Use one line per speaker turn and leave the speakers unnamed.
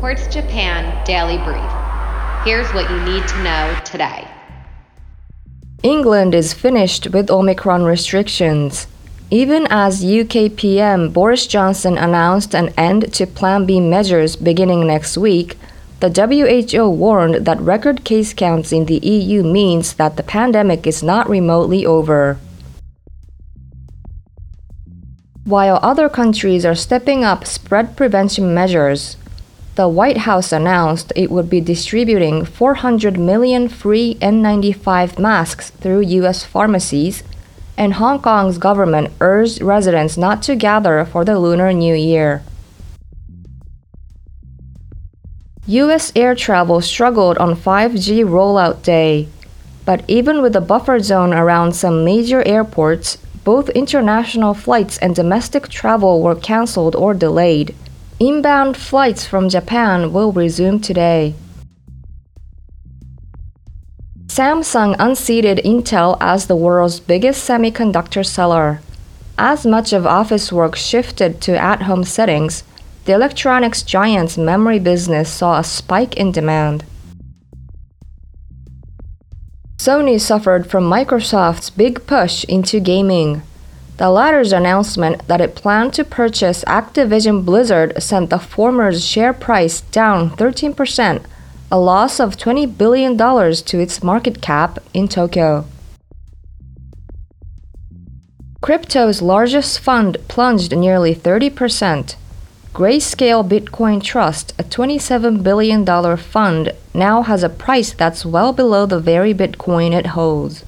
Quartz Japan Daily Brief. Here's what you need to know today.
England is finished with Omicron restrictions. Even as UK PM Boris Johnson announced an end to Plan B measures beginning next week, the WHO warned that record case counts in the EU means that the pandemic is not remotely over. While other countries are stepping up spread prevention measures, the White House announced it would be distributing 400 million free N95 masks through U.S. pharmacies, and Hong Kong's government urged residents not to gather for the Lunar New Year. U.S. air travel struggled on 5G rollout day, but even with a buffer zone around some major airports, both international flights and domestic travel were cancelled or delayed. Inbound flights from Japan will resume today. Samsung unseated Intel as the world's biggest semiconductor seller. As much of office work shifted to at home settings, the electronics giant's memory business saw a spike in demand. Sony suffered from Microsoft's big push into gaming. The latter's announcement that it planned to purchase Activision Blizzard sent the former's share price down 13%, a loss of $20 billion to its market cap in Tokyo. Crypto's largest fund plunged nearly 30%. Grayscale Bitcoin Trust, a $27 billion fund, now has a price that's well below the very Bitcoin it holds.